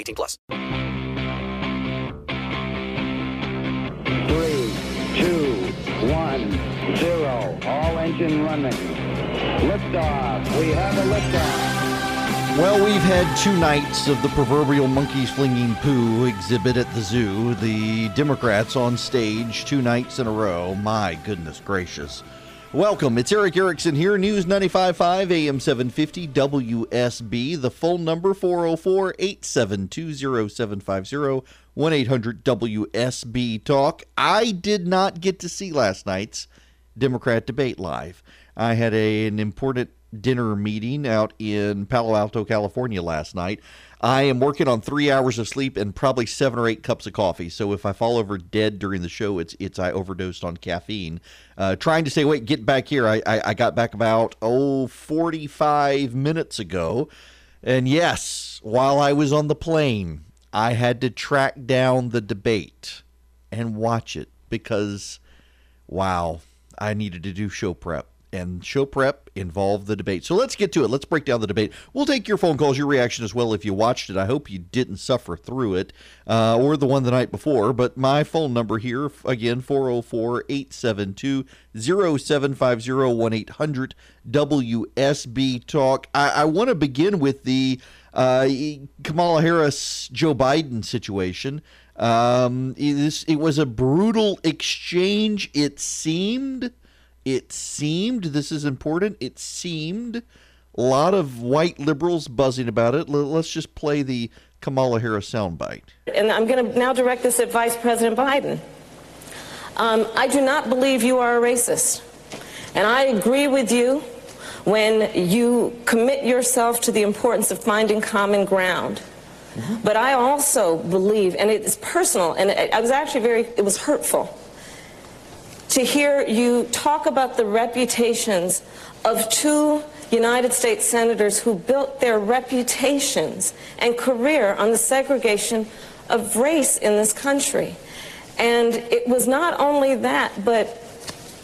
18 plus. Three, two, one, zero. All engine running. Liftoff. We have a liftoff. Well, we've had two nights of the proverbial monkeys flinging poo exhibit at the zoo. The Democrats on stage two nights in a row. My goodness gracious. Welcome. It's Erick Erickson here, News 95.5 AM 750 WSB. The phone number 404 872 0750 1 800 WSB Talk. I did not get to see last night's Democrat debate live. I had a, an important dinner meeting out in Palo Alto, California last night. I am working on three hours of sleep and probably seven or eight cups of coffee. So if I fall over dead during the show, it's it's I overdosed on caffeine. Uh, trying to say, wait, get back here. I, I, I got back about oh 45 minutes ago, and yes, while I was on the plane, I had to track down the debate and watch it because, wow, I needed to do show prep and show prep involved the debate. So let's get to it. Let's break down the debate. We'll take your phone calls, your reaction as well if you watched it. I hope you didn't suffer through it uh, or the one the night before. But my phone number here, again, 404 872 0750 1 800 WSB Talk. I, I want to begin with the uh, Kamala Harris Joe Biden situation. Um, it, it was a brutal exchange, it seemed it seemed, this is important, it seemed a lot of white liberals buzzing about it. Let's just play the Kamala Harris soundbite. And I'm going to now direct this at Vice President Biden. Um, I do not believe you are a racist. And I agree with you when you commit yourself to the importance of finding common ground. Mm-hmm. But I also believe, and it's personal, and it, I was actually very, it was hurtful to hear you talk about the reputations of two United States senators who built their reputations and career on the segregation of race in this country. And it was not only that, but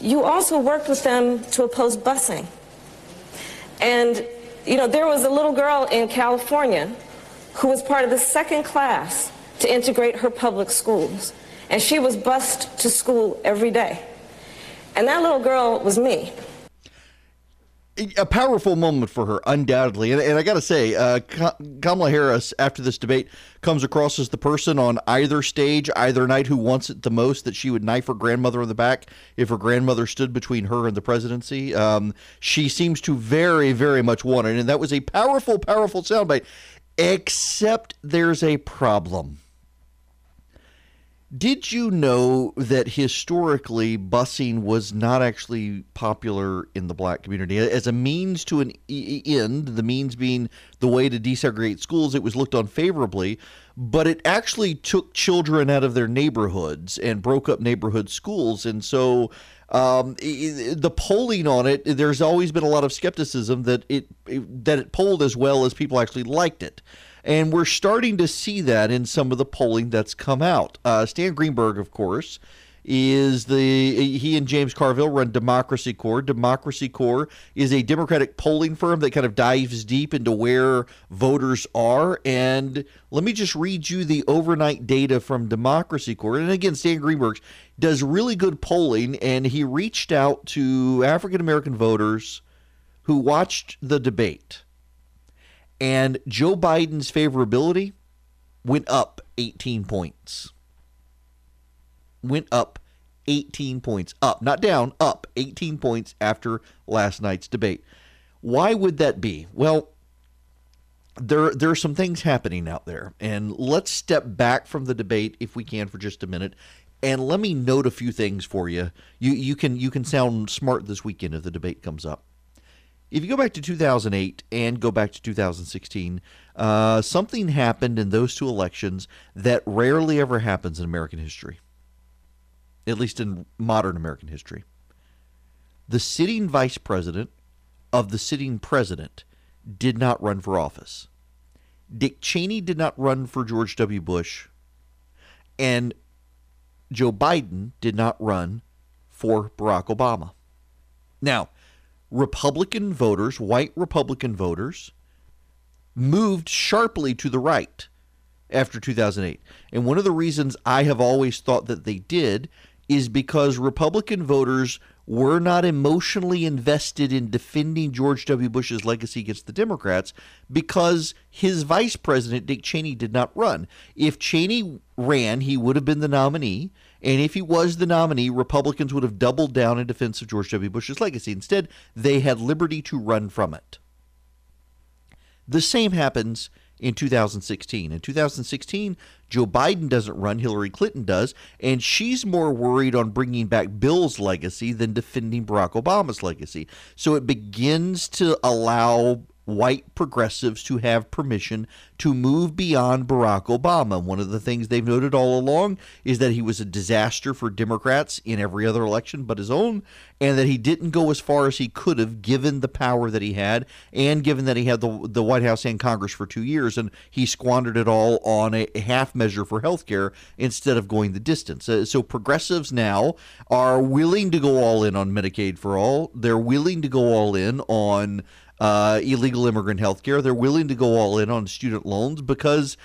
you also worked with them to oppose busing. And, you know, there was a little girl in California who was part of the second class to integrate her public schools. And she was bused to school every day. And that little girl was me. A powerful moment for her, undoubtedly. And, and I got to say, uh, Kamala Harris, after this debate, comes across as the person on either stage, either night, who wants it the most that she would knife her grandmother in the back if her grandmother stood between her and the presidency. Um, she seems to very, very much want it. And that was a powerful, powerful soundbite, except there's a problem. Did you know that historically busing was not actually popular in the black community? As a means to an end, the means being the way to desegregate schools, it was looked on favorably, but it actually took children out of their neighborhoods and broke up neighborhood schools. And so um, the polling on it, there's always been a lot of skepticism that it, that it polled as well as people actually liked it. And we're starting to see that in some of the polling that's come out. Uh, Stan Greenberg, of course, is the he and James Carville run Democracy Corps. Democracy Corps is a Democratic polling firm that kind of dives deep into where voters are. And let me just read you the overnight data from Democracy Corps. And again, Stan Greenberg does really good polling, and he reached out to African American voters who watched the debate and Joe Biden's favorability went up 18 points. Went up 18 points. Up, not down, up 18 points after last night's debate. Why would that be? Well, there there are some things happening out there, and let's step back from the debate if we can for just a minute, and let me note a few things for you. You you can you can sound smart this weekend if the debate comes up. If you go back to 2008 and go back to 2016, uh, something happened in those two elections that rarely ever happens in American history, at least in modern American history. The sitting vice president of the sitting president did not run for office. Dick Cheney did not run for George W. Bush, and Joe Biden did not run for Barack Obama. Now, Republican voters, white Republican voters, moved sharply to the right after 2008. And one of the reasons I have always thought that they did is because Republican voters were not emotionally invested in defending George W. Bush's legacy against the Democrats because his vice president, Dick Cheney, did not run. If Cheney ran, he would have been the nominee. And if he was the nominee, Republicans would have doubled down in defense of George W. Bush's legacy. Instead, they had liberty to run from it. The same happens in 2016. In 2016, Joe Biden doesn't run, Hillary Clinton does, and she's more worried on bringing back Bill's legacy than defending Barack Obama's legacy. So it begins to allow white progressives to have permission to move beyond Barack Obama. One of the things they've noted all along is that he was a disaster for Democrats in every other election but his own, and that he didn't go as far as he could have given the power that he had, and given that he had the, the White House and Congress for two years, and he squandered it all on a, half measure for health care instead of going the distance. Uh, so progressives now are willing to go all in on Medicaid for all. They're willing to go all in on uh, illegal immigrant health care. They're willing to go all in on student loans because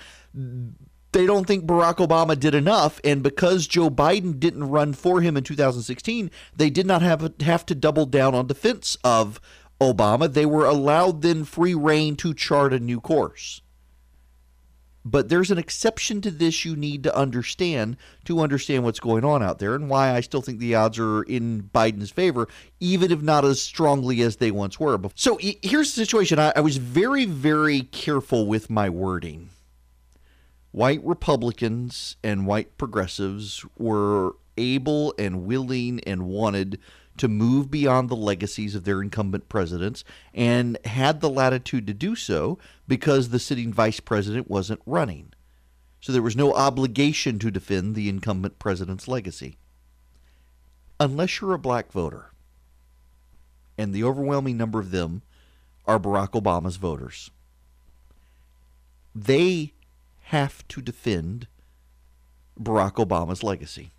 they don't think Barack Obama did enough. And because Joe Biden didn't run for him in 2016, they did not have, have to double down on defense of Obama. They were allowed then free reign to chart a new course. But there's an exception to this you need to understand to understand what's going on out there and why I still think the odds are in Biden's favor, even if not as strongly as they once were. So here's the situation I, I was very, very careful with my wording. White Republicans and white progressives were able and willing and wanted to move beyond the legacies of their incumbent presidents and had the latitude to do so because the sitting vice president wasn't running. So there was no obligation to defend the incumbent president's legacy. Unless you're a black voter, and the overwhelming number of them are Barack Obama's voters. They have to defend Barack Obama's legacy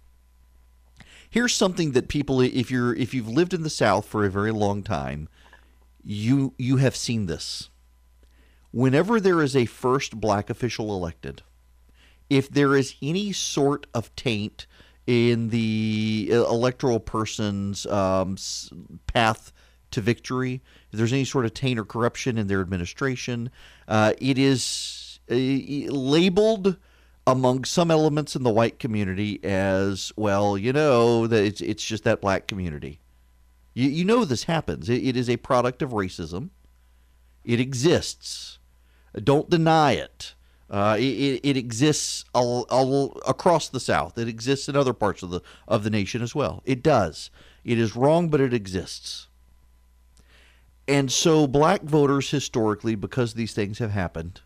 here's something that people if you're if you've lived in the South for a very long time, you you have seen this. Whenever there is a first black official elected, if there is any sort of taint in the uh, electoral person's um, path to victory, if there's any sort of taint or corruption in their administration, uh, it is uh, labeled among some elements in the white community as well, you know, that it's it's just that black community. You you know this happens. it, it is a product of racism. It exists. Don't deny it. Uh, it, it exists all, all across the South. It exists in other parts of the of the nation as well. It does. It is wrong, but it exists. And so, black voters historically, because these things have happened,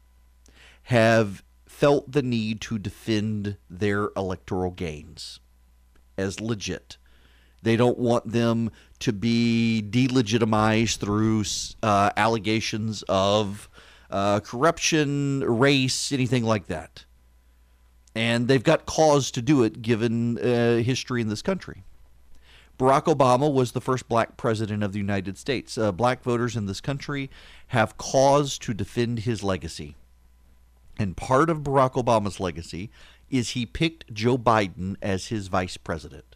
have felt the need to defend their electoral gains as legit. They don't want them to be delegitimized through uh, allegations of uh, corruption, race, anything like that. And they've got cause to do it given uh, history in this country. Barack Obama was the first black president of the United States. Uh, black voters in this country have cause to defend his legacy. And part of Barack Obama's legacy is he picked Joe Biden as his vice president.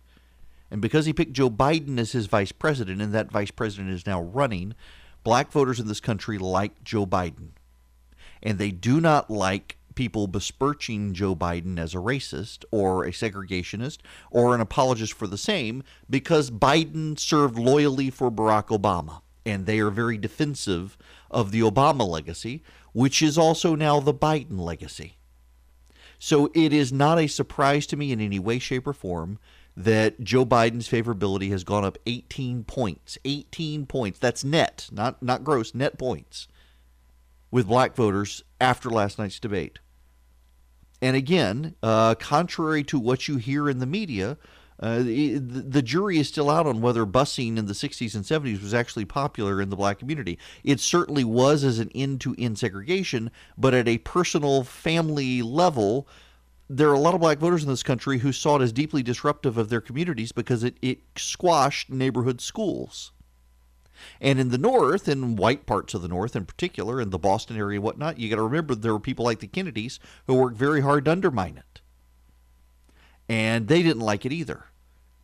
And because he picked Joe Biden as his vice president, and that vice president is now running, black voters in this country like Joe Biden. And they do not like people besmirching Joe Biden as a racist or a segregationist or an apologist for the same because Biden served loyally for Barack Obama. And they are very defensive of the Obama legacy, which is also now the Biden legacy. So it is not a surprise to me in any way, shape, or form that Joe Biden's favorability has gone up 18 points. 18 points. That's net, not not gross, net points with black voters after last night's debate. And again, uh, contrary to what you hear in the media, Uh, the, the, jury is still out on whether busing in the 60s and 70s was actually popular in the black community. It certainly was as an end to end segregation, but at a personal family level, there are a lot of black voters in this country who saw it as deeply disruptive of their communities because it, it squashed neighborhood schools. And in the North, in white parts of the North in particular, in the Boston area and whatnot, you got to remember there were people like the Kennedys who worked very hard to undermine it. And they didn't like it either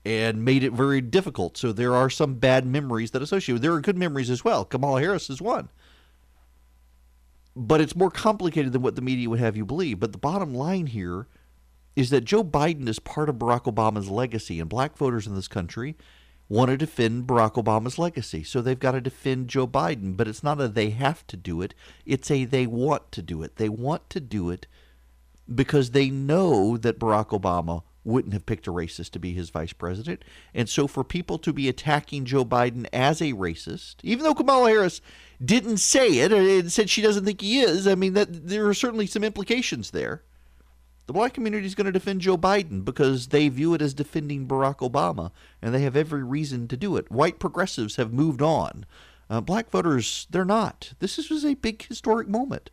and made it very difficult. So there are some bad memories that associate There are good memories as well. Kamala Harris is one. But it's more complicated than what the media would have you believe. But the bottom line here is that Joe Biden is part of Barack Obama's legacy, and black voters in this country want to defend Barack Obama's legacy. So they've got to defend Joe Biden. But it's not a they have to do it, it's a they want to do it. They want to do it because they know that Barack Obama wouldn't have picked a racist to be his vice president. And so for people to be attacking Joe Biden as a racist, even though Kamala Harris didn't say it and said she doesn't think he is, I mean that there are certainly some implications there. The black community is going to defend Joe Biden because they view it as defending Barack Obama, and they have every reason to do it. White progressives have moved on. Uh, black voters, they're not. This is, was a big historic moment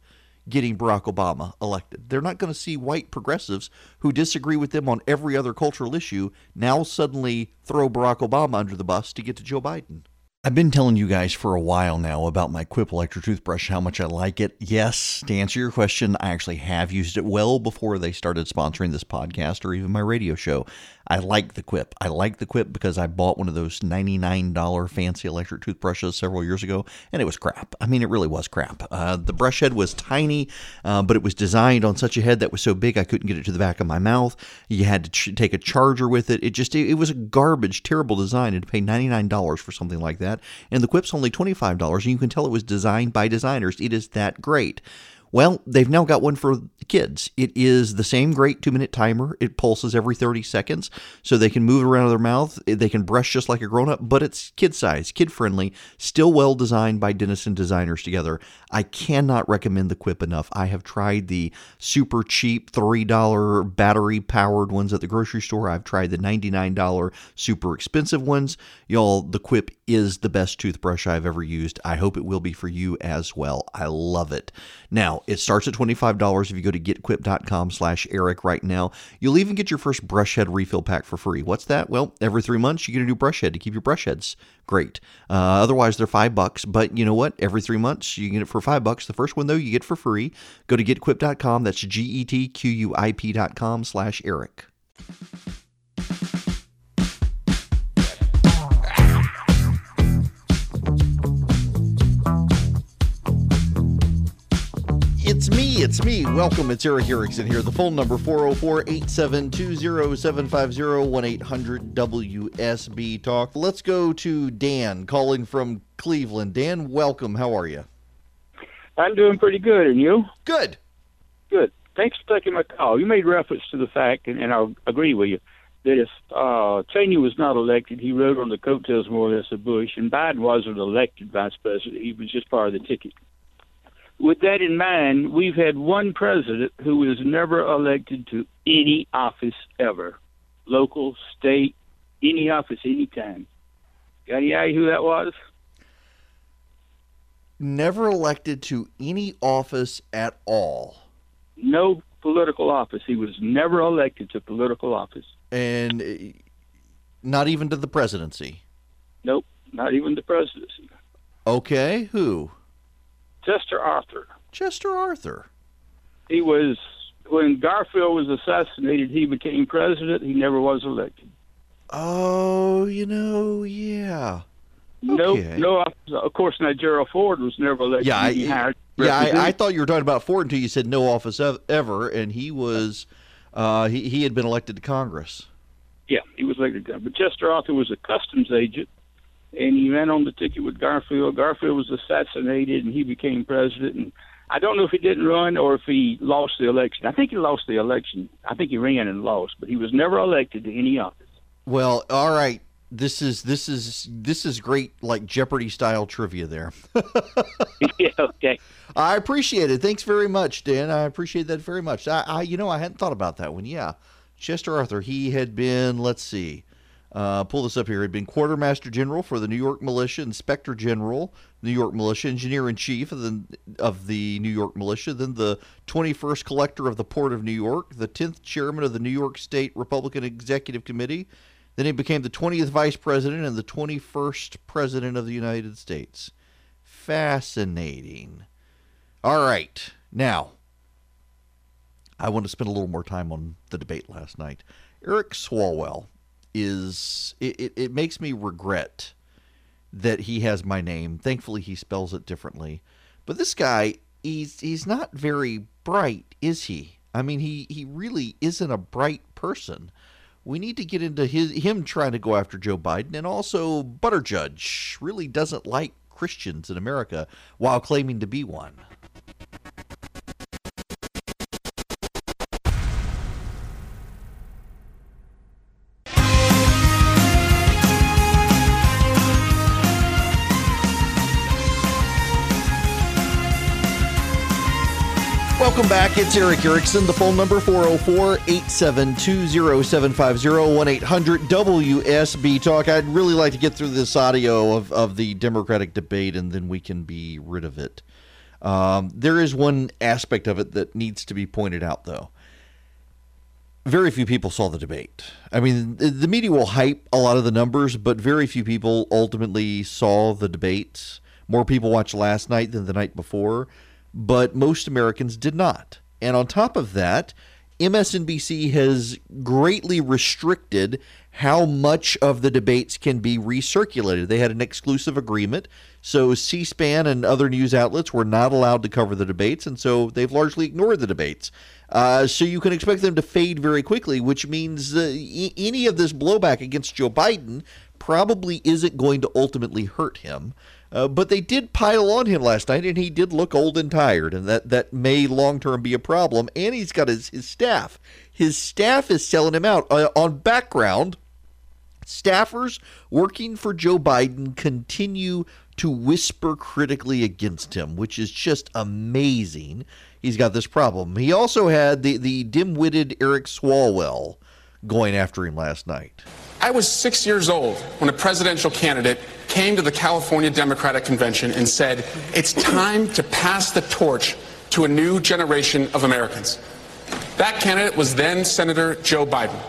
getting Barack Obama elected. They're not going to see white progressives who disagree with them on every other cultural issue now suddenly throw Barack Obama under the bus to get to Joe Biden. I've been telling you guys for a while now about my Quip electric toothbrush, how much I like it. Yes, to answer your question, I actually have used it well before they started sponsoring this podcast or even my radio show. I like the Quip. I like the Quip because I bought one of those $99 fancy electric toothbrushes several years ago, and it was crap. I mean, it really was crap. Uh, the brush head was tiny, uh, but it was designed on such a head that was so big I couldn't get it to the back of my mouth. You had to ch- take a charger with it. It just, it, it was a garbage, terrible design, and to pay $99 for something like that. And the Quip's only $25, and you can tell it was designed by designers. It is that great. Well, they've now got one for kids. It is the same great two minute timer. It pulses every 30 seconds so they can move it around their mouth. They can brush just like a grown up, but it's kid size, kid friendly, still well designed by Dennison designers together. I cannot recommend the Quip enough. I have tried the super cheap $3 battery powered ones at the grocery store. I've tried the $99 super expensive ones. Y'all, the Quip is the best toothbrush I've ever used. I hope it will be for you as well. I love it. Now, it starts at $25 if you go to getquip.com slash Eric right now. You'll even get your first brush head refill pack for free. What's that? Well, every three months you get a new brush head to keep your brush heads great. Uh, otherwise, they're five bucks. But you know what? Every three months you get it for five bucks. The first one, though, you get for free. Go to getquip.com. That's G E T Q U I P.com slash Eric. It's me, it's me. Welcome, it's Erick Erickson here. The phone number 404-872-0750-1-800-WSB Talk. Let's go to Dan calling from Cleveland. Dan, welcome. How are you? I'm doing pretty good, and you? Good. Good. Thanks for taking my call. You made reference to the fact, and, and I'll agree with you, that if uh, Cheney was not elected, he rode on the coattails more or less of Bush, and Biden wasn't elected vice president. He was just part of the ticket with that in mind, we've had one president who was never elected to any office ever local, state, any office, anytime. Got any idea who that was? Never elected to any office at all. No political office. He was never elected to political office. And uh, not even to the presidency? Nope, not even the presidency. Okay, who? Chester Arthur. Chester Arthur. He was when Garfield was assassinated. He became president. He never was elected. Oh, you know, yeah. Okay. No, no. Of course, now Gerald Ford was never elected. Yeah, I, Yeah, I, I thought you were talking about Ford until you said no office ev- ever, and he was uh, he he had been elected to Congress. Yeah, he was elected. But Chester Arthur was a customs agent, and he ran on the ticket with Garfield. Garfield was assassinated, and he became president. And I don't know if he didn't run or if he lost the election. I think he lost the election. I think he ran and lost, but he was never elected to any office. Well, all right. This is this is this is great, like Jeopardy style trivia there. yeah, okay. I appreciate it. Thanks very much, Dan. I appreciate that very much. I, I you know, I hadn't thought about that one. Yeah, Chester Arthur. He had been. Let's see. Uh, pull this up here. He'd been quartermaster general for the New York Militia, inspector general, New York Militia, engineer in chief of the of the New York Militia, then the 21st collector of the Port of New York, the 10th chairman of the New York State Republican Executive Committee. Then he became the 20th vice president and the 21st president of the United States. Fascinating. All right. Now, I want to spend a little more time on the debate last night. Eric Swalwell is, it, it, it makes me regret that he has my name. Thankfully, he spells it differently. But this guy, he's, he's not very bright, is he? I mean, he, he really isn't a bright person. We need to get into his him trying to go after Joe Biden, and also Buttigieg really doesn't like Christians in America while claiming to be one. Welcome back. It's Erick Erickson. The phone number 404 872 0750 1 800 WSB Talk. I'd really like to get through this audio of, of the Democratic debate and then we can be rid of it. Um, there is one aspect of it that needs to be pointed out, though. Very few people saw the debate. I mean, the media will hype a lot of the numbers, but very few people ultimately saw the debates. More people watched last night than the night before, but most Americans did not. And on top of that, MSNBC has greatly restricted how much of the debates can be recirculated. They had an exclusive agreement, so C SPAN and other news outlets were not allowed to cover the debates, and so they've largely ignored the debates. Uh, so you can expect them to fade very quickly, which means uh, e- any of this blowback against Joe Biden probably isn't going to ultimately hurt him. Uh, but they did pile on him last night, and he did look old and tired, and that, that may long term be a problem. And he's got his, his staff. His staff is selling him out. Uh, on background, staffers working for Joe Biden continue to whisper critically against him, which is just amazing. He's got this problem. He also had the, the dim witted Eric Swalwell going after him last night. I was six years old when a presidential candidate came to the California Democratic Convention and said, It's time to pass the torch to a new generation of Americans. That candidate was then Senator Joe Biden.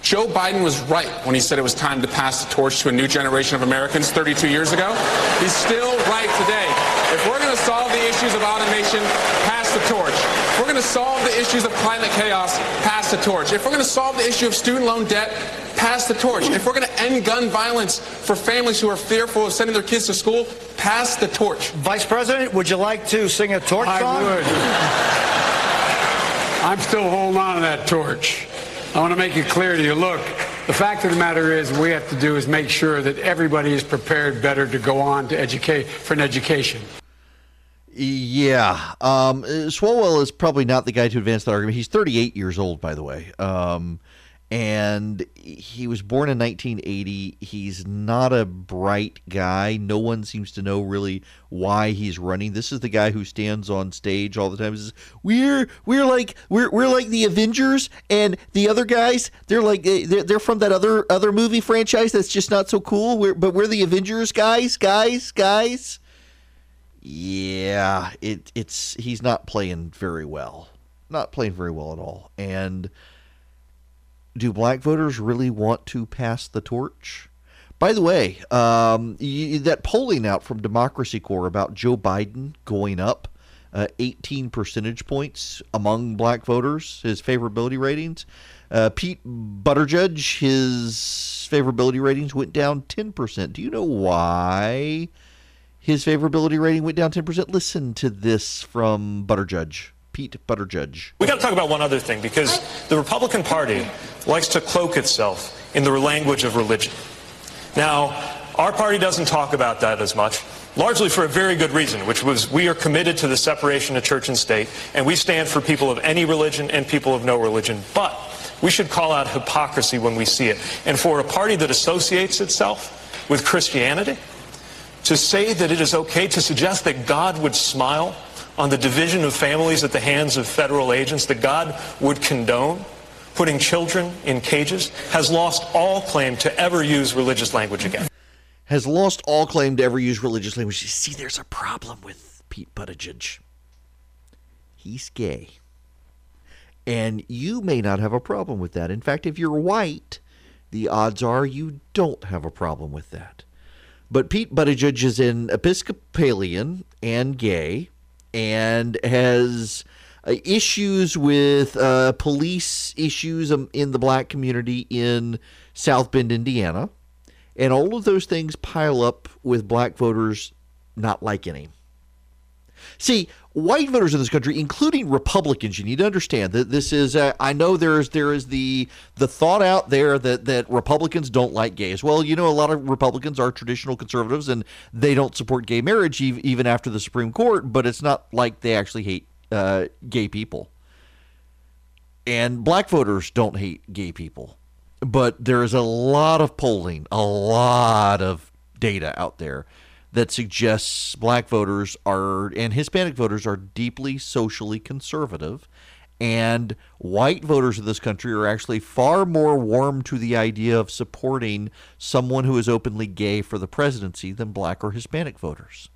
Joe Biden was right when he said it was time to pass the torch to a new generation of Americans 32 years ago. He's still right today. If we're going to solve the issues of automation, pass the torch. If we're going to solve the issues of climate chaos, pass the torch. If we're going to solve the issue of student loan debt, pass the torch. If we're going to end gun violence for families who are fearful of sending their kids to school, pass the torch. Vice President, would you like to sing a torch I song? would. I'm still holding on to that torch. I want to make it clear to you. Look, the fact of the matter is, what we have to do is make sure that everybody is prepared better to go on to educate for an education. Yeah. Um, Swalwell is probably not the guy to advance that argument. He's 38 years old, by the way. Um, and he was born in 1980. He's not a bright guy. No one seems to know really why he's running. This is the guy who stands on stage all the time says, "We're we're like we're we're like the Avengers, and the other guys they're like they're, they're from that other other movie franchise that's just not so cool. We're, but we're the Avengers guys, guys, guys." Yeah, it it's he's not playing very well. Not playing very well at all. And do black voters really want to pass the torch? By the way, um, y- that polling out from Democracy Corps about Joe Biden going up uh, 18 percentage points among black voters, his favorability ratings. Uh, Pete Buttigieg, his favorability ratings went down 10%. Do you know why? his favorability rating went down 10%. Listen to this from Buttigieg, Pete Buttigieg. We got to talk about one other thing because the Republican Party likes to cloak itself in the language of religion. Now, our party doesn't talk about that as much, largely for a very good reason, which was we are committed to the separation of church and state, and we stand for people of any religion and people of no religion. But we should call out hypocrisy when we see it. And for a party that associates itself with Christianity, to say that it is okay to suggest that God would smile on the division of families at the hands of federal agents, that God would condone putting children in cages, has lost all claim to ever use religious language again. Has lost all claim to ever use religious language. You see, there's a problem with Pete Buttigieg. He's gay. And you may not have a problem with that. In fact, if you're white, the odds are you don't have a problem with that. But Pete Buttigieg is an Episcopalian and gay and has uh, issues with uh, police issues um, in the black community in South Bend, Indiana. And all of those things pile up with black voters not liking him. See, white voters in this country, including Republicans, you need to understand that this is. Uh, I know there is there is the the thought out there that that Republicans don't like gays. Well, you know, a lot of Republicans are traditional conservatives and they don't support gay marriage even after the Supreme Court. But it's not like they actually hate uh, gay people. And black voters don't hate gay people. But there is a lot of polling, a lot of data out there that suggests black voters are and Hispanic voters are deeply socially conservative and white voters of this country are actually far more warm to the idea of supporting someone who is openly gay for the presidency than black or Hispanic voters.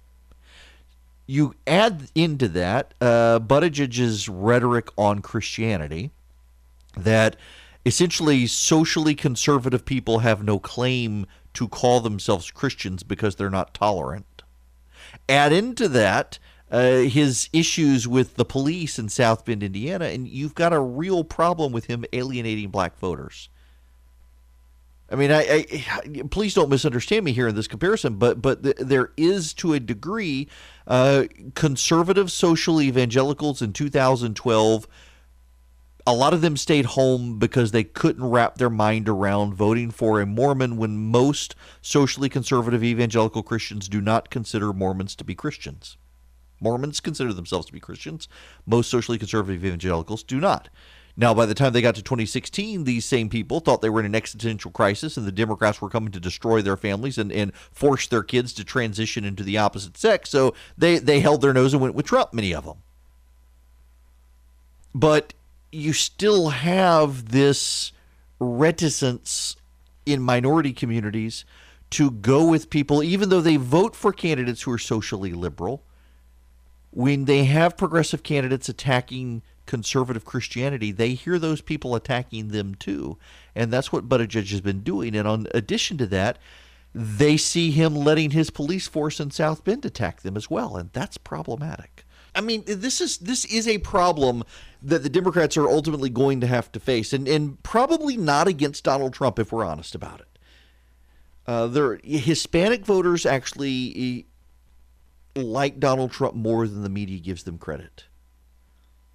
You add into that uh, Buttigieg's rhetoric on Christianity that essentially socially conservative people have no claim to call themselves Christians because they're not tolerant. Add into that uh, his issues with the police in South Bend, Indiana, and you've got a real problem with him alienating black voters. I mean, I, I, please don't misunderstand me here in this comparison, but but th- there is to a degree uh, conservative social evangelicals in 2012 a lot of them stayed home because they couldn't wrap their mind around voting for a Mormon when most socially conservative evangelical Christians do not consider Mormons to be Christians. Mormons consider themselves to be Christians. Most socially conservative evangelicals do not. Now, by the time they got to 2016, these same people thought they were in an existential crisis and the Democrats were coming to destroy their families and, and force their kids to transition into the opposite sex. So they, they held their nose and went with Trump, many of them. But you still have this reticence in minority communities to go with people, even though they vote for candidates who are socially liberal. When they have progressive candidates attacking conservative Christianity, they hear those people attacking them too. And that's what Buttigieg has been doing. And on addition to that, they see him letting his police force in South Bend attack them as well. And that's problematic. I mean, this is this is a problem that the Democrats are ultimately going to have to face, and and probably not against Donald Trump if we're honest about it. Uh, there, Hispanic voters actually like Donald Trump more than the media gives them credit,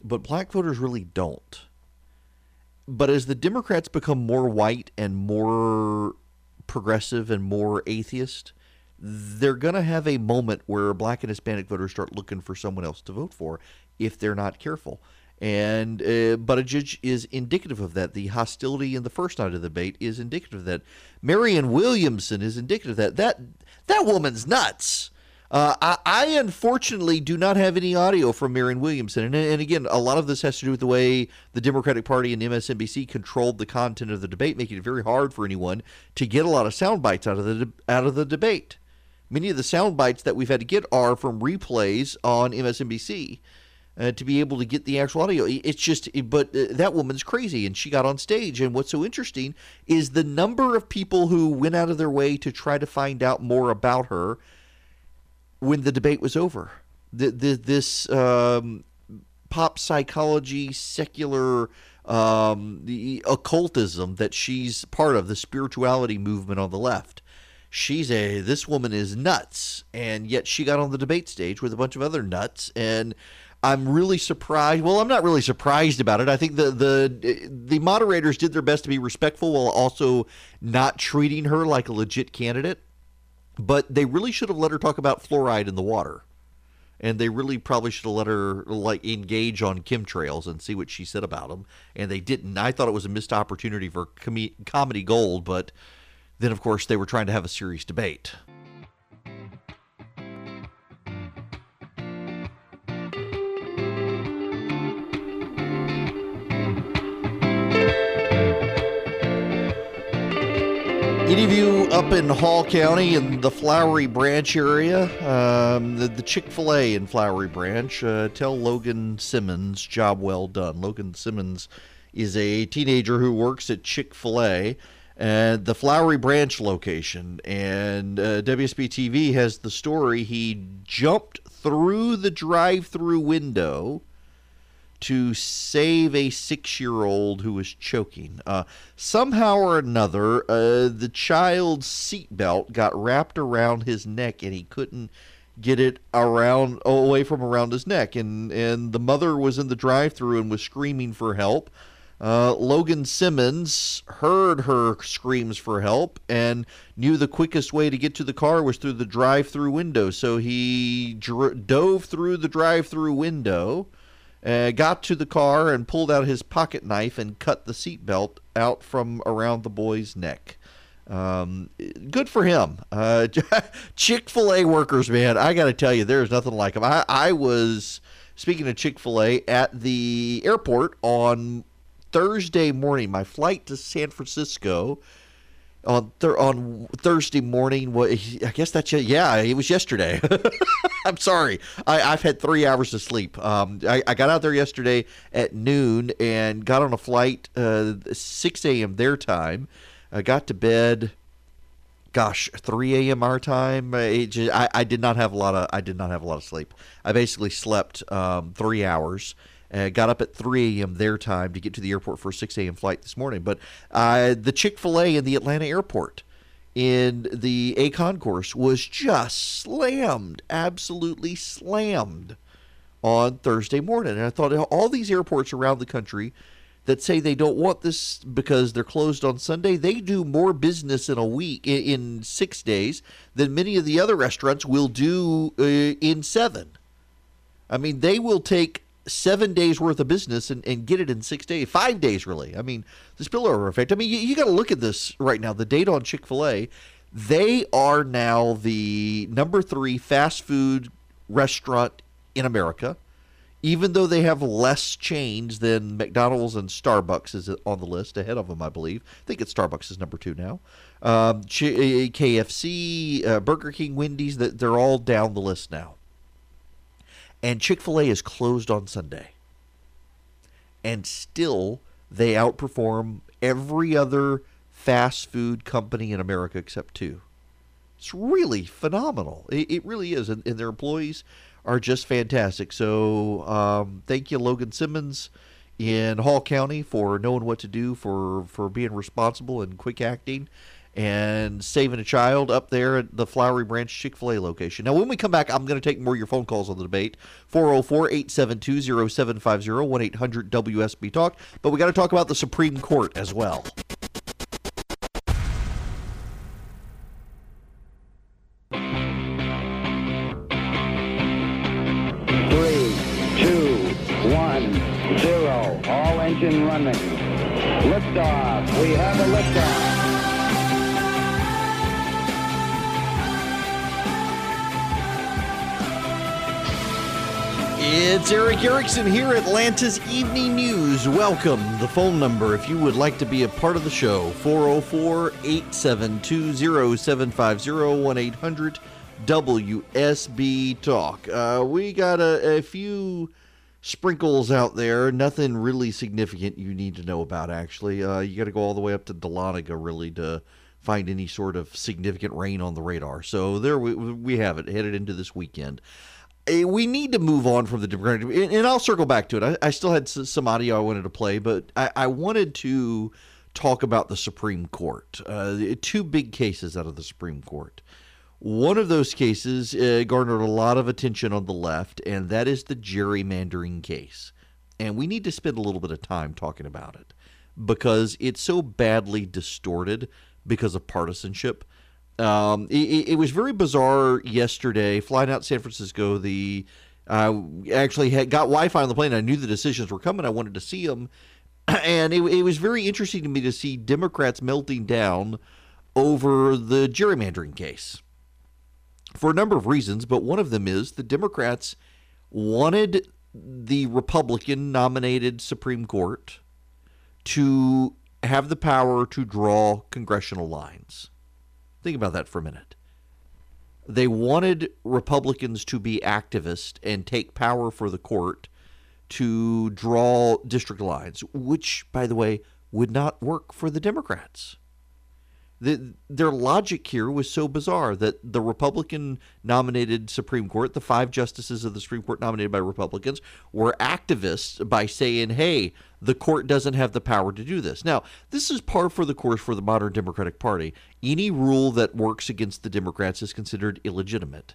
but black voters really don't. But as the Democrats become more white and more progressive and more atheist, they're going to have a moment where black and Hispanic voters start looking for someone else to vote for if they're not careful. And uh, Buttigieg is indicative of that. The hostility in the first night of the debate is indicative of that. Marianne Williamson is indicative of that. That that woman's nuts. Uh, I, I, unfortunately do not have any audio from Marianne Williamson, and, and, again, a lot of this has to do with the way the Democratic Party and MSNBC controlled the content of the debate, making it very hard for anyone to get a lot of sound bites out of the out of the debate. Many of the sound bites that we've had to get are from replays on MSNBC. Uh, to be able to get the actual audio. It's just, but uh, that woman's crazy, and she got on stage. And what's so interesting is the number of people who went out of their way to try to find out more about her when the debate was over. The, the, this um, pop psychology, secular, um, the occultism that she's part of, the spirituality movement on the left she's a this woman is nuts, and yet she got on the debate stage with a bunch of other nuts, and I'm really surprised. Well, I'm not really surprised about it. I think the the the moderators did their best to be respectful while also not treating her like a legit candidate. But they really should have let her talk about fluoride in the water and they really probably should have let her like engage on chemtrails and see what she said about them and they didn't i thought it was a missed opportunity for com- comedy gold but then of course they were trying to have a serious debate. Any of you up in Hall County in the Flowery Branch area, um, the, the Chick fil A in Flowery Branch, uh, tell Logan Simmons, job well done. Logan Simmons is a teenager who works at Chick fil A at the Flowery Branch location. And uh, WSB TV has the story. He jumped through the drive through window to save a six year old who was choking. Uh, somehow or another, uh, the child's seatbelt got wrapped around his neck and he couldn't get it around away from around his neck and and the mother was in the drive-through and was screaming for help uh, Logan Simmons heard her screams for help and knew the quickest way to get to the car was through the drive-through window. So he dr- dove through the drive-through window, uh, got to the car and pulled out his pocket knife and cut the seatbelt out from around the boy's neck. Um, good for him. Uh, Chick fil A workers, man, I got to tell you, there's nothing like them. I, I was, speaking of Chick fil A, at the airport on Thursday morning. My flight to San Francisco on th- on Thursday morning. What I guess that's yeah, it was yesterday. I'm sorry, I, I've had three hours of sleep. Um, I, I got out there yesterday at noon and got on a flight uh, 6 a.m. their time. I got to bed. Gosh, 3 a.m. our time. Just, I, I did not have a lot of I did not have a lot of sleep. I basically slept um, three hours. Uh, got up at 3 a.m. their time to get to the airport for a 6 a.m. flight this morning. But uh, the Chick fil A in the Atlanta airport in the A concourse was just slammed, absolutely slammed on Thursday morning. And I thought all these airports around the country that say they don't want this because they're closed on Sunday, they do more business in a week, in, six days, than many of the other restaurants will do uh, in seven. I mean, they will take seven days worth of business and, and get it in six days, five days really. I mean, the spillover effect. I mean, you, you got to look at this right now. The data on Chick fil A, they are now the number three fast food restaurant in America, even though they have less chains than McDonald's and Starbucks is on the list ahead of them, I believe. I think it's Starbucks is number two now. Um, KFC, uh, Burger King, Wendy's, they're all down the list now and Chick fil A is closed on Sunday. And still, they outperform every other fast food company in America except two. It's really phenomenal. It, it really is. And, and, their employees are just fantastic. So, um, thank you, Logan Simmons in Hall County, for knowing what to do, for, for being responsible and quick acting and saving a child up there at the Flowery Branch Chick fil A location. Now, when we come back, I'm going to take more of your phone calls on the debate 404 872 0750 1 800 WSB Talk. But we got to talk about the Supreme Court as well. It's Erick Erickson here, Atlanta's Evening News. Welcome. The phone number, if you would like to be a part of the show, 404 872 0750 1 800 WSB Talk. Uh, we got a, a few sprinkles out there. Nothing really significant you need to know about, actually. Uh, you got to go all the way up to Dahlonega, really, to find any sort of significant rain on the radar. So there we, we have it, headed into this weekend we need to move on from the Democratic, and I'll circle back to it. I, I still had some audio I wanted to play, but I, I wanted to talk about the Supreme Court. Uh, two big cases out of the Supreme Court. One of those cases uh, garnered a lot of attention on the left, and that is the gerrymandering case. And we need to spend a little bit of time talking about it because it's so badly distorted because of partisanship. Um, it, it, was very bizarre yesterday, flying out San Francisco. The uh, actually had, got Wi-Fi on the plane. I knew the decisions were coming. I wanted to see them, and it, it was very interesting to me to see Democrats melting down over the gerrymandering case for a number of reasons. But one of them is the Democrats wanted the Republican nominated Supreme Court to have the power to draw congressional lines. Think about that for a minute. They wanted Republicans to be activists and take power for the court to draw district lines, which, by the way, would not work for the Democrats. The, their logic here was so bizarre that the Republican nominated Supreme Court, the five justices of the Supreme Court nominated by Republicans, were activists by saying, hey, the court doesn't have the power to do this. Now, this is par for the course for the modern Democratic Party. Any rule that works against the Democrats is considered illegitimate.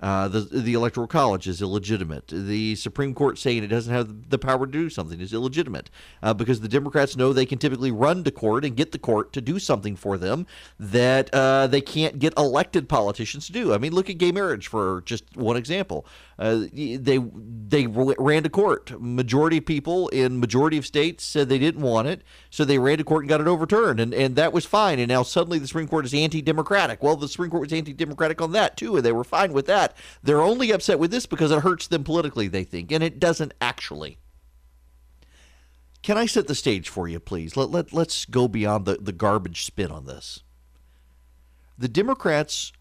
Uh, the the electoral college is illegitimate. The Supreme Court saying it doesn't have the power to do something is illegitimate uh, because the Democrats know they can typically run to court and get the court to do something for them that uh, they can't get elected politicians to do. I mean, look at gay marriage for just one example. Uh, they they ran to court. Majority of people in majority of states said they didn't want it, so they ran to court and got it overturned, and and that was fine. And now suddenly the Supreme Court is anti-democratic. Well, the Supreme Court was anti-democratic on that too, and they were fine with that. They're only upset with this because it hurts them politically, they think, and it doesn't actually. Can I set the stage for you, please? Let, let, let's go beyond the, the garbage spin on this. The Democrats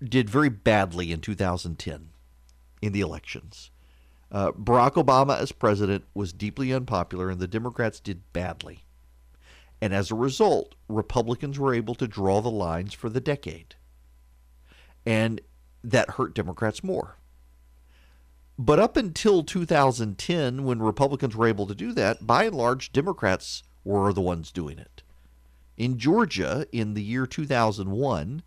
did very badly in 2010 in the elections. Uh, Barack Obama as president was deeply unpopular, and the Democrats did badly. And as a result, Republicans were able to draw the lines for the decade. And that hurt Democrats more. But up until 2010, when Republicans were able to do that, by and large, Democrats were the ones doing it. In Georgia, in the year 2001,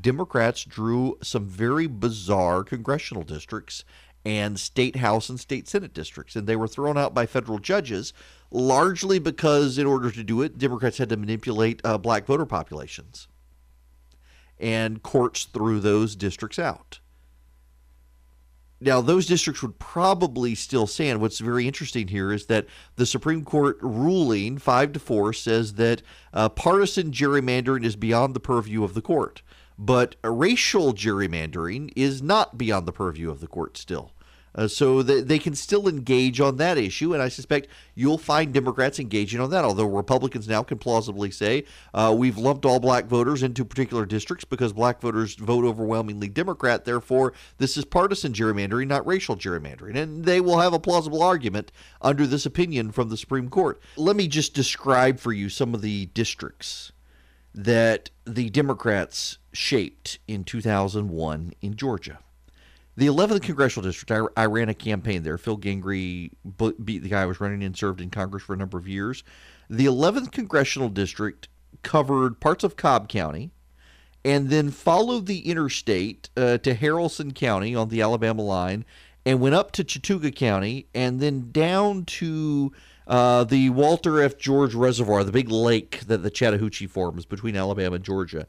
Democrats drew some very bizarre congressional districts and state house and state senate districts, and they were thrown out by federal judges largely because, in order to do it, Democrats had to manipulate uh, black voter populations and courts threw those districts out. Now, those districts would probably still stand. What's very interesting here is that the Supreme Court ruling, 5 to 4, says that uh, partisan gerrymandering is beyond the purview of the court. But racial gerrymandering is not beyond the purview of the court still. Uh, so they, they can still engage on that issue, and I suspect you'll find Democrats engaging on that. Although Republicans now can plausibly say uh, we've lumped all black voters into particular districts because black voters vote overwhelmingly Democrat. Therefore, this is partisan gerrymandering, not racial gerrymandering, and they will have a plausible argument under this opinion from the Supreme Court. Let me just describe for you some of the districts that the Democrats shaped in 2001 in Georgia. The 11th congressional district, I, I, ran a campaign there. Phil Gingrey beat the guy I was running and served in Congress for a number of years. The 11th congressional district covered parts of Cobb County and then followed the interstate uh, to Haralson County on the Alabama line and went up to Chattooga County and then down to uh, the Walter F. George Reservoir, the big lake that the Chattahoochee forms between Alabama and Georgia.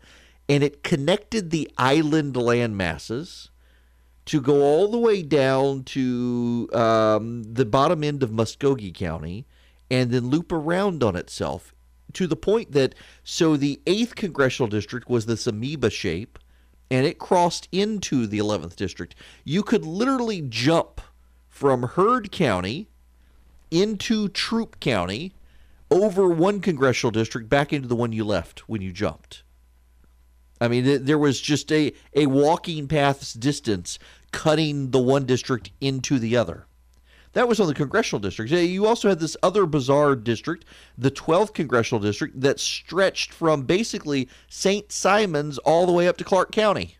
And it connected the island land masses to go all the way down to um, the bottom end of Muscogee County and then loop around on itself to the point that so the 8th congressional district was this amoeba shape and it crossed into the 11th district. You could literally jump from Heard County into Troup County over one congressional district back into the one you left when you jumped. I mean, there was just a, a walking path's distance cutting the one district into the other. That was on the congressional districts. You also had this other bizarre district, the 12th congressional district, that stretched from basically St. Simons all the way up to Clarke County.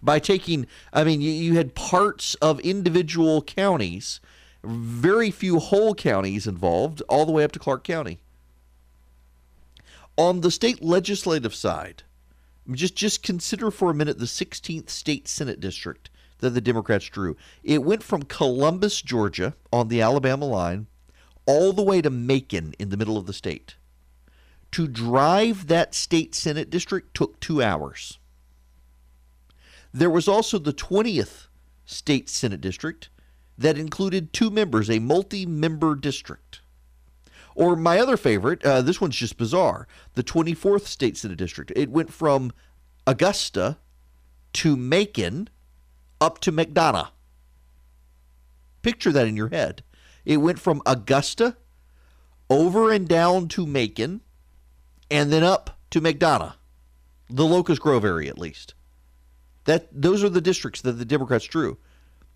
By taking, I mean, you, you had parts of individual counties, very few whole counties involved, all the way up to Clarke County. On the state legislative side, just just consider for a minute the 16th state senate district that the Democrats drew. It went from Columbus, Georgia, on the Alabama line, all the way to Macon in the middle of the state. To drive that state senate district took two hours. There was also the 20th state senate district that included two members, a multi member district. Or my other favorite, uh, this one's just bizarre the 24th state senate district. It went from Augusta to Macon up to McDonough. Picture that in your head. It went from Augusta over and down to Macon and then up to McDonough, the Locust Grove area at least. That those are the districts that the Democrats drew.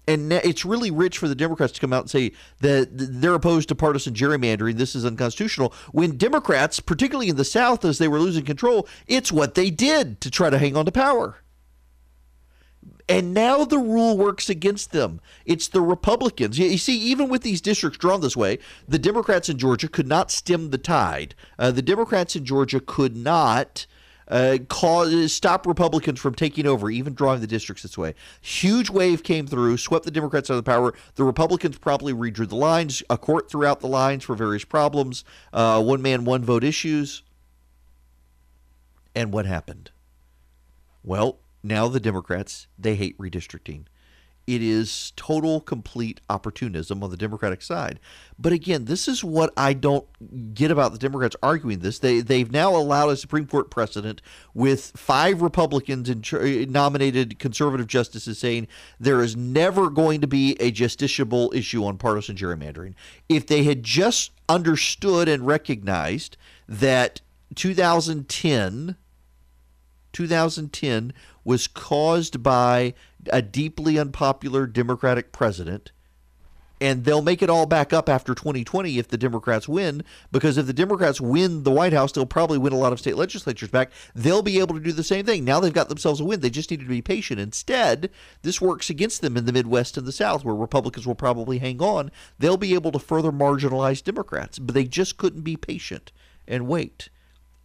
And it's really rich for the Democrats to come out and say that they're opposed to partisan gerrymandering. This is unconstitutional. When Democrats, particularly in the South, as they were losing control, it's what they did to try to hang on to power. And now the rule works against them. It's the Republicans. You, see, even with these districts drawn this way, the Democrats in Georgia could not stem the tide. Uh, the Democrats in Georgia could not uh, cause stop Republicans from taking over, even drawing the districts this way. Huge wave came through, swept the Democrats out of the power. The Republicans promptly redrew the lines. A court threw out the lines for various problems, uh, one man, one vote issues. And what happened? Well, now the Democrats, they hate redistricting. It is total, complete opportunism on the Democratic side. But again, this is what I don't get about the Democrats arguing this. They they've now allowed a Supreme Court precedent with five Republicans and nominated conservative justices saying there is never going to be a justiciable issue on partisan gerrymandering. If they had just understood and recognized that 2010 2010 was caused by a deeply unpopular Democratic president. And they'll make it all back up after 2020 if the Democrats win, because if the Democrats win the White House, they'll probably win a lot of state legislatures back. They'll be able to do the same thing. Now they've got themselves a win. They just needed to be patient. Instead, this works against them in the Midwest and the South, where Republicans will probably hang on. They'll be able to further marginalize Democrats, but they just couldn't be patient and wait.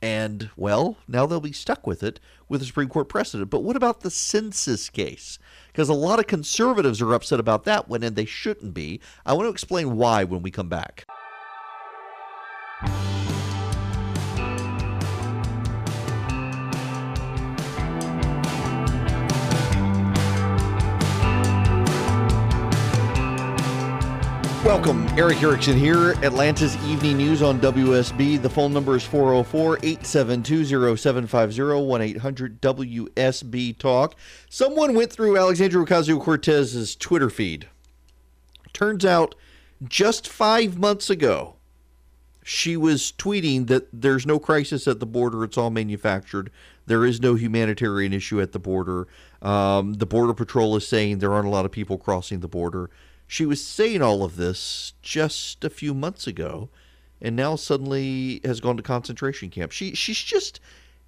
And, well, now they'll be stuck with it with the Supreme Court precedent. But what about the census case? Because a lot of conservatives are upset about that one, and they shouldn't be. I want to explain why when we come back. Welcome. Erick Erickson here, Atlanta's Evening News on WSB. The phone number is 404 872 0750 1 800 WSB Talk. Someone went through Alexandria Ocasio Cortez's Twitter feed. Turns out just five months ago, she was tweeting that there's no crisis at the border, it's all manufactured. There is no humanitarian issue at the border. Um, the Border Patrol is saying there aren't a lot of people crossing the border. She was saying all of this just a few months ago, and now suddenly has gone to concentration camp. She she's just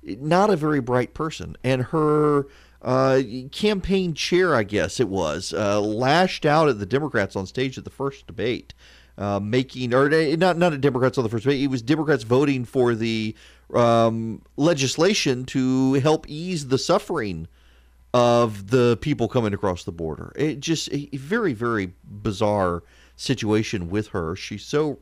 not a very bright person, and her uh, campaign chair, I guess it was, uh, lashed out at the Democrats on stage at the first debate. Uh, making or uh, not not Democrats on the first debate. It was Democrats voting for the um, legislation to help ease the suffering of the people coming across the border. It just a very very bizarre situation with her. She's so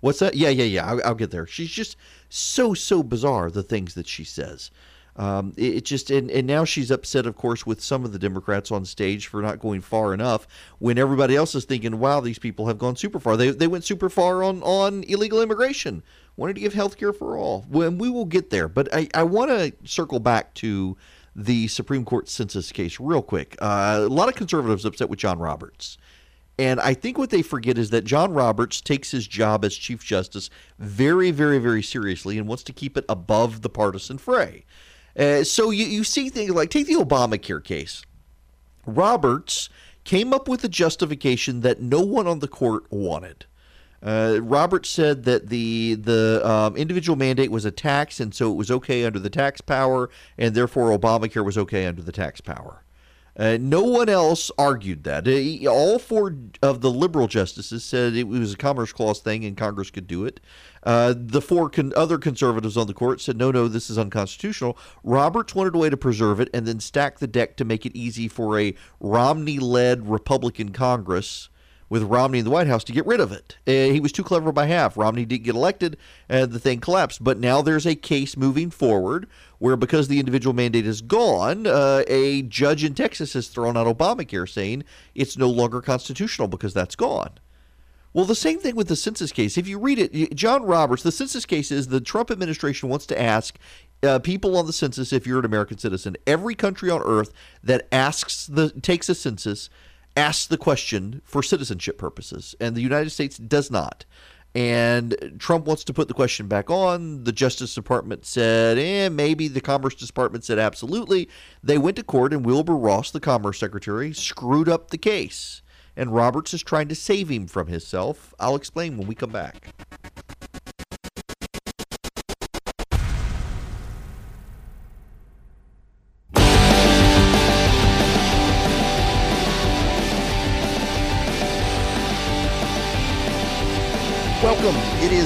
What's that? Yeah, yeah, yeah. I'll, I'll, get there. She's just so so bizarre the things that she says. Um, it, it, just and, and now she's upset, of course, with some of the Democrats on stage for not going far enough when everybody else is thinking, "Wow, these people have gone super far. They they went super far on on illegal immigration. Wanted to give health care for all. When we will get there, but I I want to circle back to the Supreme Court census case real quick. Uh, a lot of conservatives upset with John Roberts. And I think what they forget is that John Roberts takes his job as Chief Justice very, very, very seriously and wants to keep it above the partisan fray. Uh, so you, you see things like take the Obamacare case. Roberts came up with a justification that no one on the court wanted. Uh, Roberts said that the the um, individual mandate was a tax, and so it was okay under the tax power, and therefore Obamacare was okay under the tax power. Uh, no one else argued that. Uh, all four of the liberal justices said it was a Commerce Clause thing and Congress could do it. Uh, the four con- other conservatives on the court said, no, no, this is unconstitutional. Roberts wanted a way to preserve it and then stack the deck to make it easy for a Romney led Republican Congress with Romney in the White House to get rid of it. Uh, he was too clever by half. Romney didn't get elected, and the thing collapsed. But now there's a case moving forward where, because the individual mandate is gone, uh, a judge in Texas has thrown out Obamacare, saying it's no longer constitutional because that's gone. Well, the same thing with the census case. If you read it, John Roberts, the census case is the Trump administration wants to ask uh, people on the census if you're an American citizen. Every country on earth that asks the takes a census asks the question for citizenship purposes, and the United States does not. And Trump wants to put the question back on. The Justice Department said, eh, maybe. The Commerce Department said, absolutely. They went to court, and Wilbur Ross, the Commerce Secretary, screwed up the case. And Roberts is trying to save him from himself. I'll explain when we come back.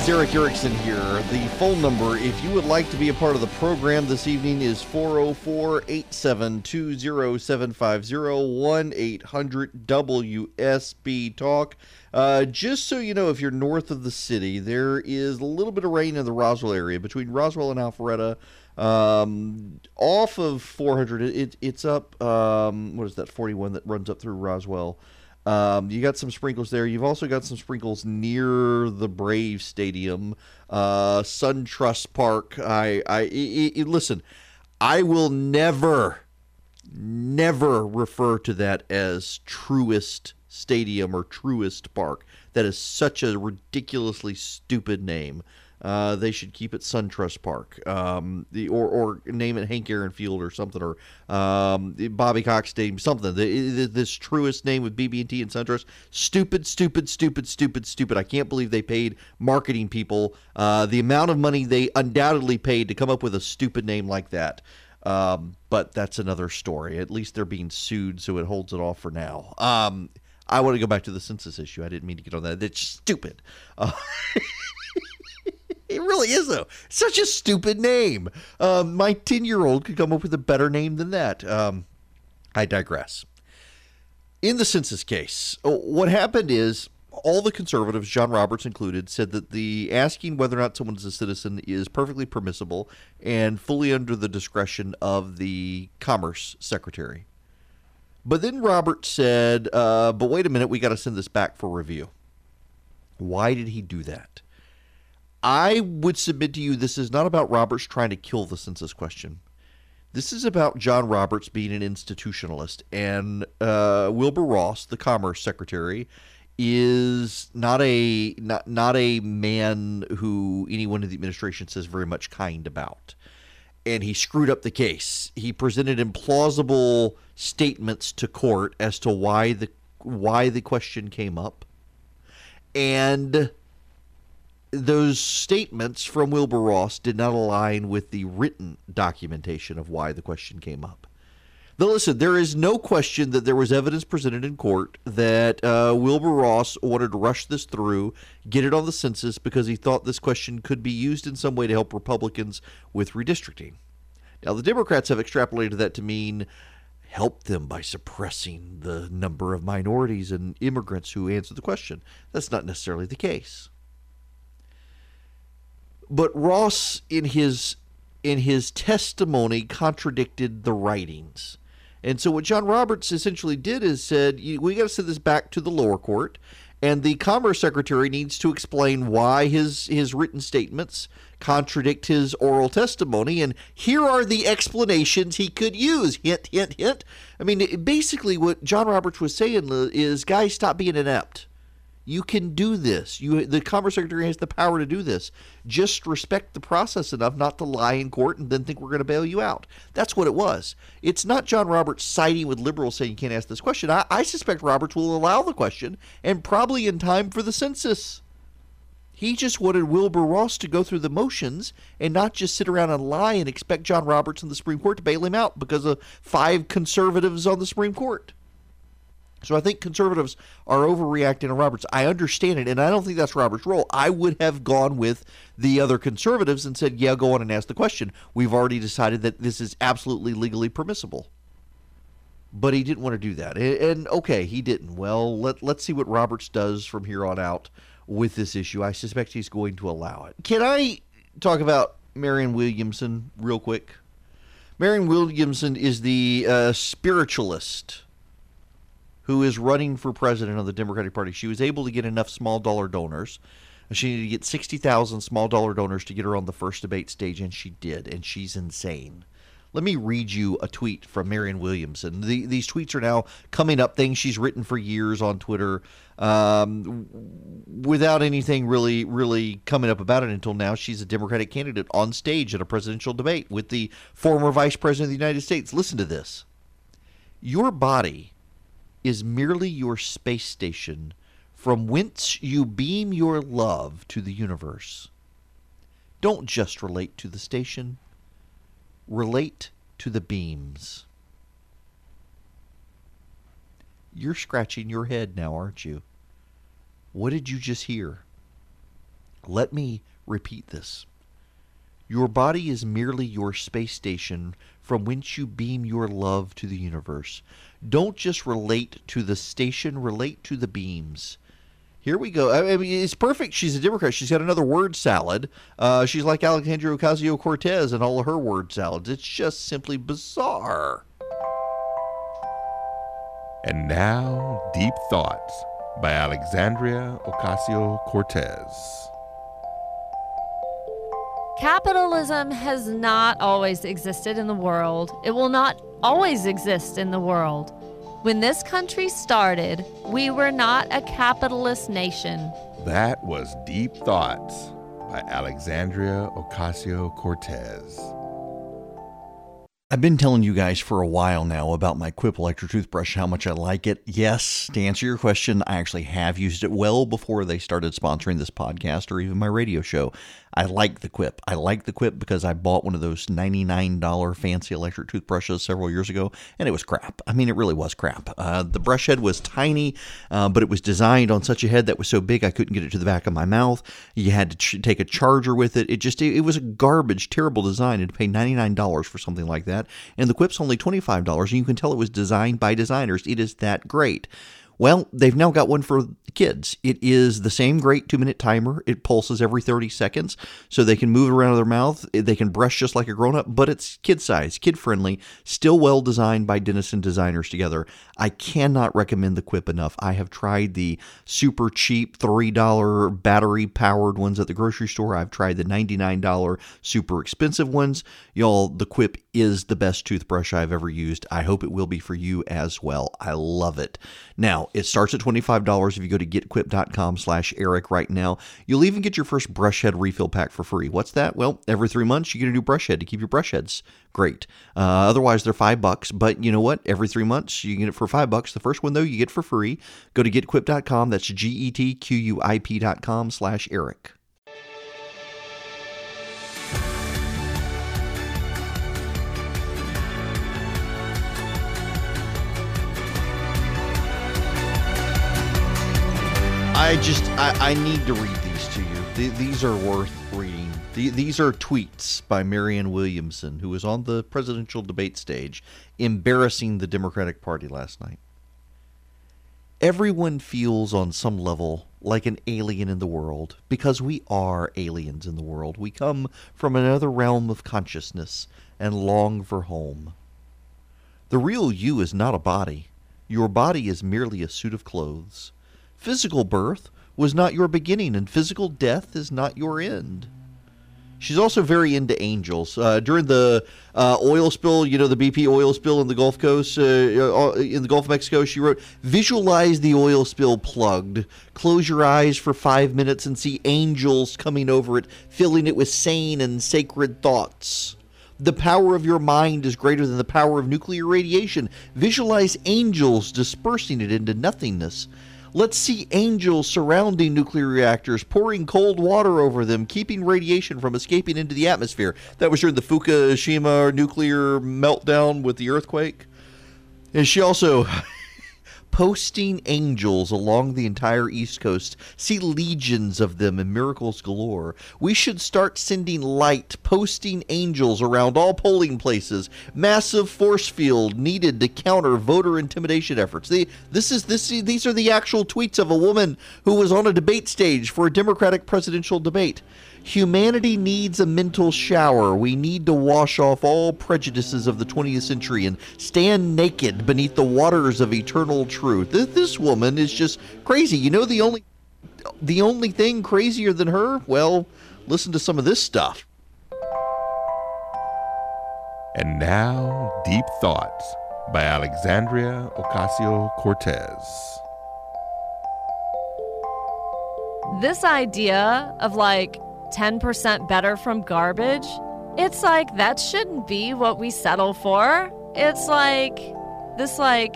Erick Erickson here. The phone number, if you would like to be a part of the program this evening, is 404 872 0750 1 800 WSB Talk. Uh, just so you know, if you're north of the city, there is a little bit of rain in the Roswell area between Roswell and Alpharetta. Um, off of 400, it, it's up, um, what is that, 41 that runs up through Roswell. Um, you got some sprinkles there. You've also got some sprinkles near the Brave Stadium, uh, SunTrust Park. I, I, I, I, listen. I will never, never refer to that as Truist Stadium or Truist Park. That is such a ridiculously stupid name. Uh, they should keep it SunTrust Park, um, the or or name it Hank Aaron Field or something, or um, Bobby Cox Stadium, something. The, the, this Truist name with BB&T and SunTrust, stupid, stupid, stupid, stupid, stupid. I can't believe they paid marketing people uh, the amount of money they undoubtedly paid to come up with a stupid name like that. Um, but that's another story. At least they're being sued, so it holds it off for now. Um, I want to go back to the census issue. I didn't mean to get on that. It's stupid. Uh, It really is, though. Such a stupid name. Um, my 10 year old could come up with a better name than that. Um, I digress. In the census case, uh, what happened is all the conservatives, John Roberts included, said that the asking whether or not someone is a citizen is perfectly permissible and fully under the discretion of the Commerce Secretary. But then Roberts said, uh, but wait a minute, we got to send this back for review. Why did he do that? I would submit to you this is not about Roberts trying to kill the census question. This is about John Roberts being an institutionalist, and uh, Wilbur Ross, the Commerce Secretary, is not a not not a man who anyone in the administration says very much kind about. And he screwed up the case. He presented implausible statements to court as to why the why the question came up, and those statements from Wilbur Ross did not align with the written documentation of why the question came up. Now, listen, there is no question that there was evidence presented in court that uh, Wilbur Ross wanted to rush this through, get it on the census, because he thought this question could be used in some way to help Republicans with redistricting. Now, the Democrats have extrapolated that to mean help them by suppressing the number of minorities and immigrants who answer the question. That's not necessarily the case. But Ross, in his in his testimony, contradicted the writings. And so what John Roberts essentially did is said, we got to send this back to the lower court, and the Commerce Secretary needs to explain why his his written statements contradict his oral testimony, and here are the explanations he could use. Hint, hint, hint. I mean, basically, what John Roberts was saying is, guys, stop being inept. You can do this. You, the Commerce Secretary has the power to do this. Just respect the process enough not to lie in court and then think we're going to bail you out. That's what it was. It's not John Roberts siding with liberals saying you can't ask this question. I, I suspect Roberts will allow the question and probably in time for the census. He just wanted Wilbur Ross to go through the motions and not just sit around and lie and expect John Roberts and the Supreme Court to bail him out because of five conservatives on the Supreme Court. So I think conservatives are overreacting to Roberts. I understand it, and I don't think that's Roberts' role. I would have gone with the other conservatives and said, yeah, go on and ask the question. We've already decided that this is absolutely legally permissible. But he didn't want to do that. And okay, he didn't. Well, let, let's see what Roberts does from here on out with this issue. I suspect he's going to allow it. Can I talk about Marianne Williamson real quick? Marianne Williamson is the uh, spiritualist who is running for president of the Democratic Party. She was able to get enough small dollar donors. She needed to get 60,000 small dollar donors to get her on the first debate stage, and she did, and she's insane. Let me read you a tweet from Marianne Williamson. The, these tweets are now coming up, things she's written for years on Twitter um, without anything really, really coming up about it until now. She's a Democratic candidate on stage at a presidential debate with the former Vice President of the United States. Listen to this Your body is merely your space station from whence you beam your love to the universe. Don't just relate to the station, relate to the beams. You're scratching your head now, aren't you? What did you just hear? Let me repeat this. Your body is merely your space station from whence you beam your love to the universe. Don't just relate to the station, relate to the beams. Here we go. I mean, it's perfect. She's a Democrat. She's got another word salad. Uh, she's like Alexandria Ocasio Cortez and all of her word salads. It's just simply bizarre. And now, Deep Thoughts by Alexandria Ocasio Cortez. Capitalism has not always existed in the world. It will not always exist in the world. When this country started, we were not a capitalist nation. That was Deep Thoughts by Alexandria Ocasio Cortez. I've been telling you guys for a while now about my Quip electric toothbrush, how much I like it. Yes, to answer your question, I actually have used it well before they started sponsoring this podcast or even my radio show. I like the Quip. I like the Quip because I bought one of those $99 fancy electric toothbrushes several years ago, and it was crap. I mean, it really was crap. Uh, the brush head was tiny, uh, but it was designed on such a head that was so big I couldn't get it to the back of my mouth. You had to ch- take a charger with it. It just, it, it was a garbage, terrible design, and to pay $99 for something like that. And the Quip's only $25, and you can tell it was designed by designers. It is that great. Well, they've now got one for kids. It is the same great two minute timer. It pulses every 30 seconds so they can move around their mouth. They can brush just like a grown up, but it's kid size, kid friendly, still well designed by Dennison designers together. I cannot recommend the Quip enough. I have tried the super cheap $3 battery powered ones at the grocery store. I've tried the $99 super expensive ones. Y'all, the Quip is the best toothbrush I've ever used. I hope it will be for you as well. I love it. Now, it starts at $25 if you go to getquip.com slash Eric right now. You'll even get your first brush head refill pack for free. What's that? Well, every three months you get a new brush head to keep your brush heads great. Uh, otherwise, they're five bucks. But you know what? Every three months you get it for five bucks. The first one though you get for free. Go to getquip.com. That's G E T Q U I P.com slash Eric. I just I, I need to read these to you. These are worth reading. These are tweets by Marianne Williamson, who was on the presidential debate stage, embarrassing the Democratic Party last night. Everyone feels on some level like an alien in the world because we are aliens in the world. We come from another realm of consciousness and long for home. The real you is not a body. Your body is merely a suit of clothes. Physical birth was not your beginning, and physical death is not your end. She's also very into angels. Uh, during the uh, oil spill, you know, the BP oil spill in the Gulf Coast, uh, uh, in the Gulf of Mexico, she wrote, Visualize the oil spill plugged. Close your eyes for five minutes and see angels coming over it, filling it with sane and sacred thoughts. The power of your mind is greater than the power of nuclear radiation. Visualize angels dispersing it into nothingness. Let's see angels surrounding nuclear reactors, pouring cold water over them, keeping radiation from escaping into the atmosphere. That was during the Fukushima nuclear meltdown with the earthquake. And she also posting angels along the entire East Coast. See legions of them and miracles galore. We should start sending light, posting angels around all polling places. Massive force field needed to counter voter intimidation efforts. They, this is this these are the actual tweets of a woman who was on a debate stage for a Democratic presidential debate. Humanity needs a mental shower. We need to wash off all prejudices of the 20th century and stand naked beneath the waters of eternal truth. This woman is just crazy. You know the only the only thing crazier than her? Well, listen to some of this stuff. And now, Deep Thoughts by Alexandria Ocasio Cortez. This idea of like 10% better from garbage, it's like that shouldn't be what we settle for. It's like this, like,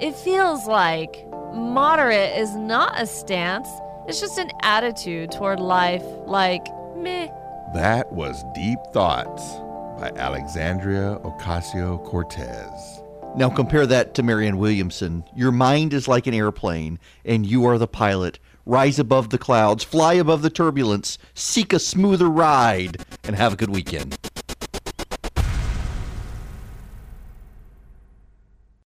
it feels like moderate is not a stance, it's just an attitude toward life, like, meh. That was Deep Thoughts by Alexandria Ocasio Cortez. Now compare that to Marianne Williamson. Your mind is like an airplane, and you are the pilot. Rise above the clouds, fly above the turbulence, seek a smoother ride, and have a good weekend.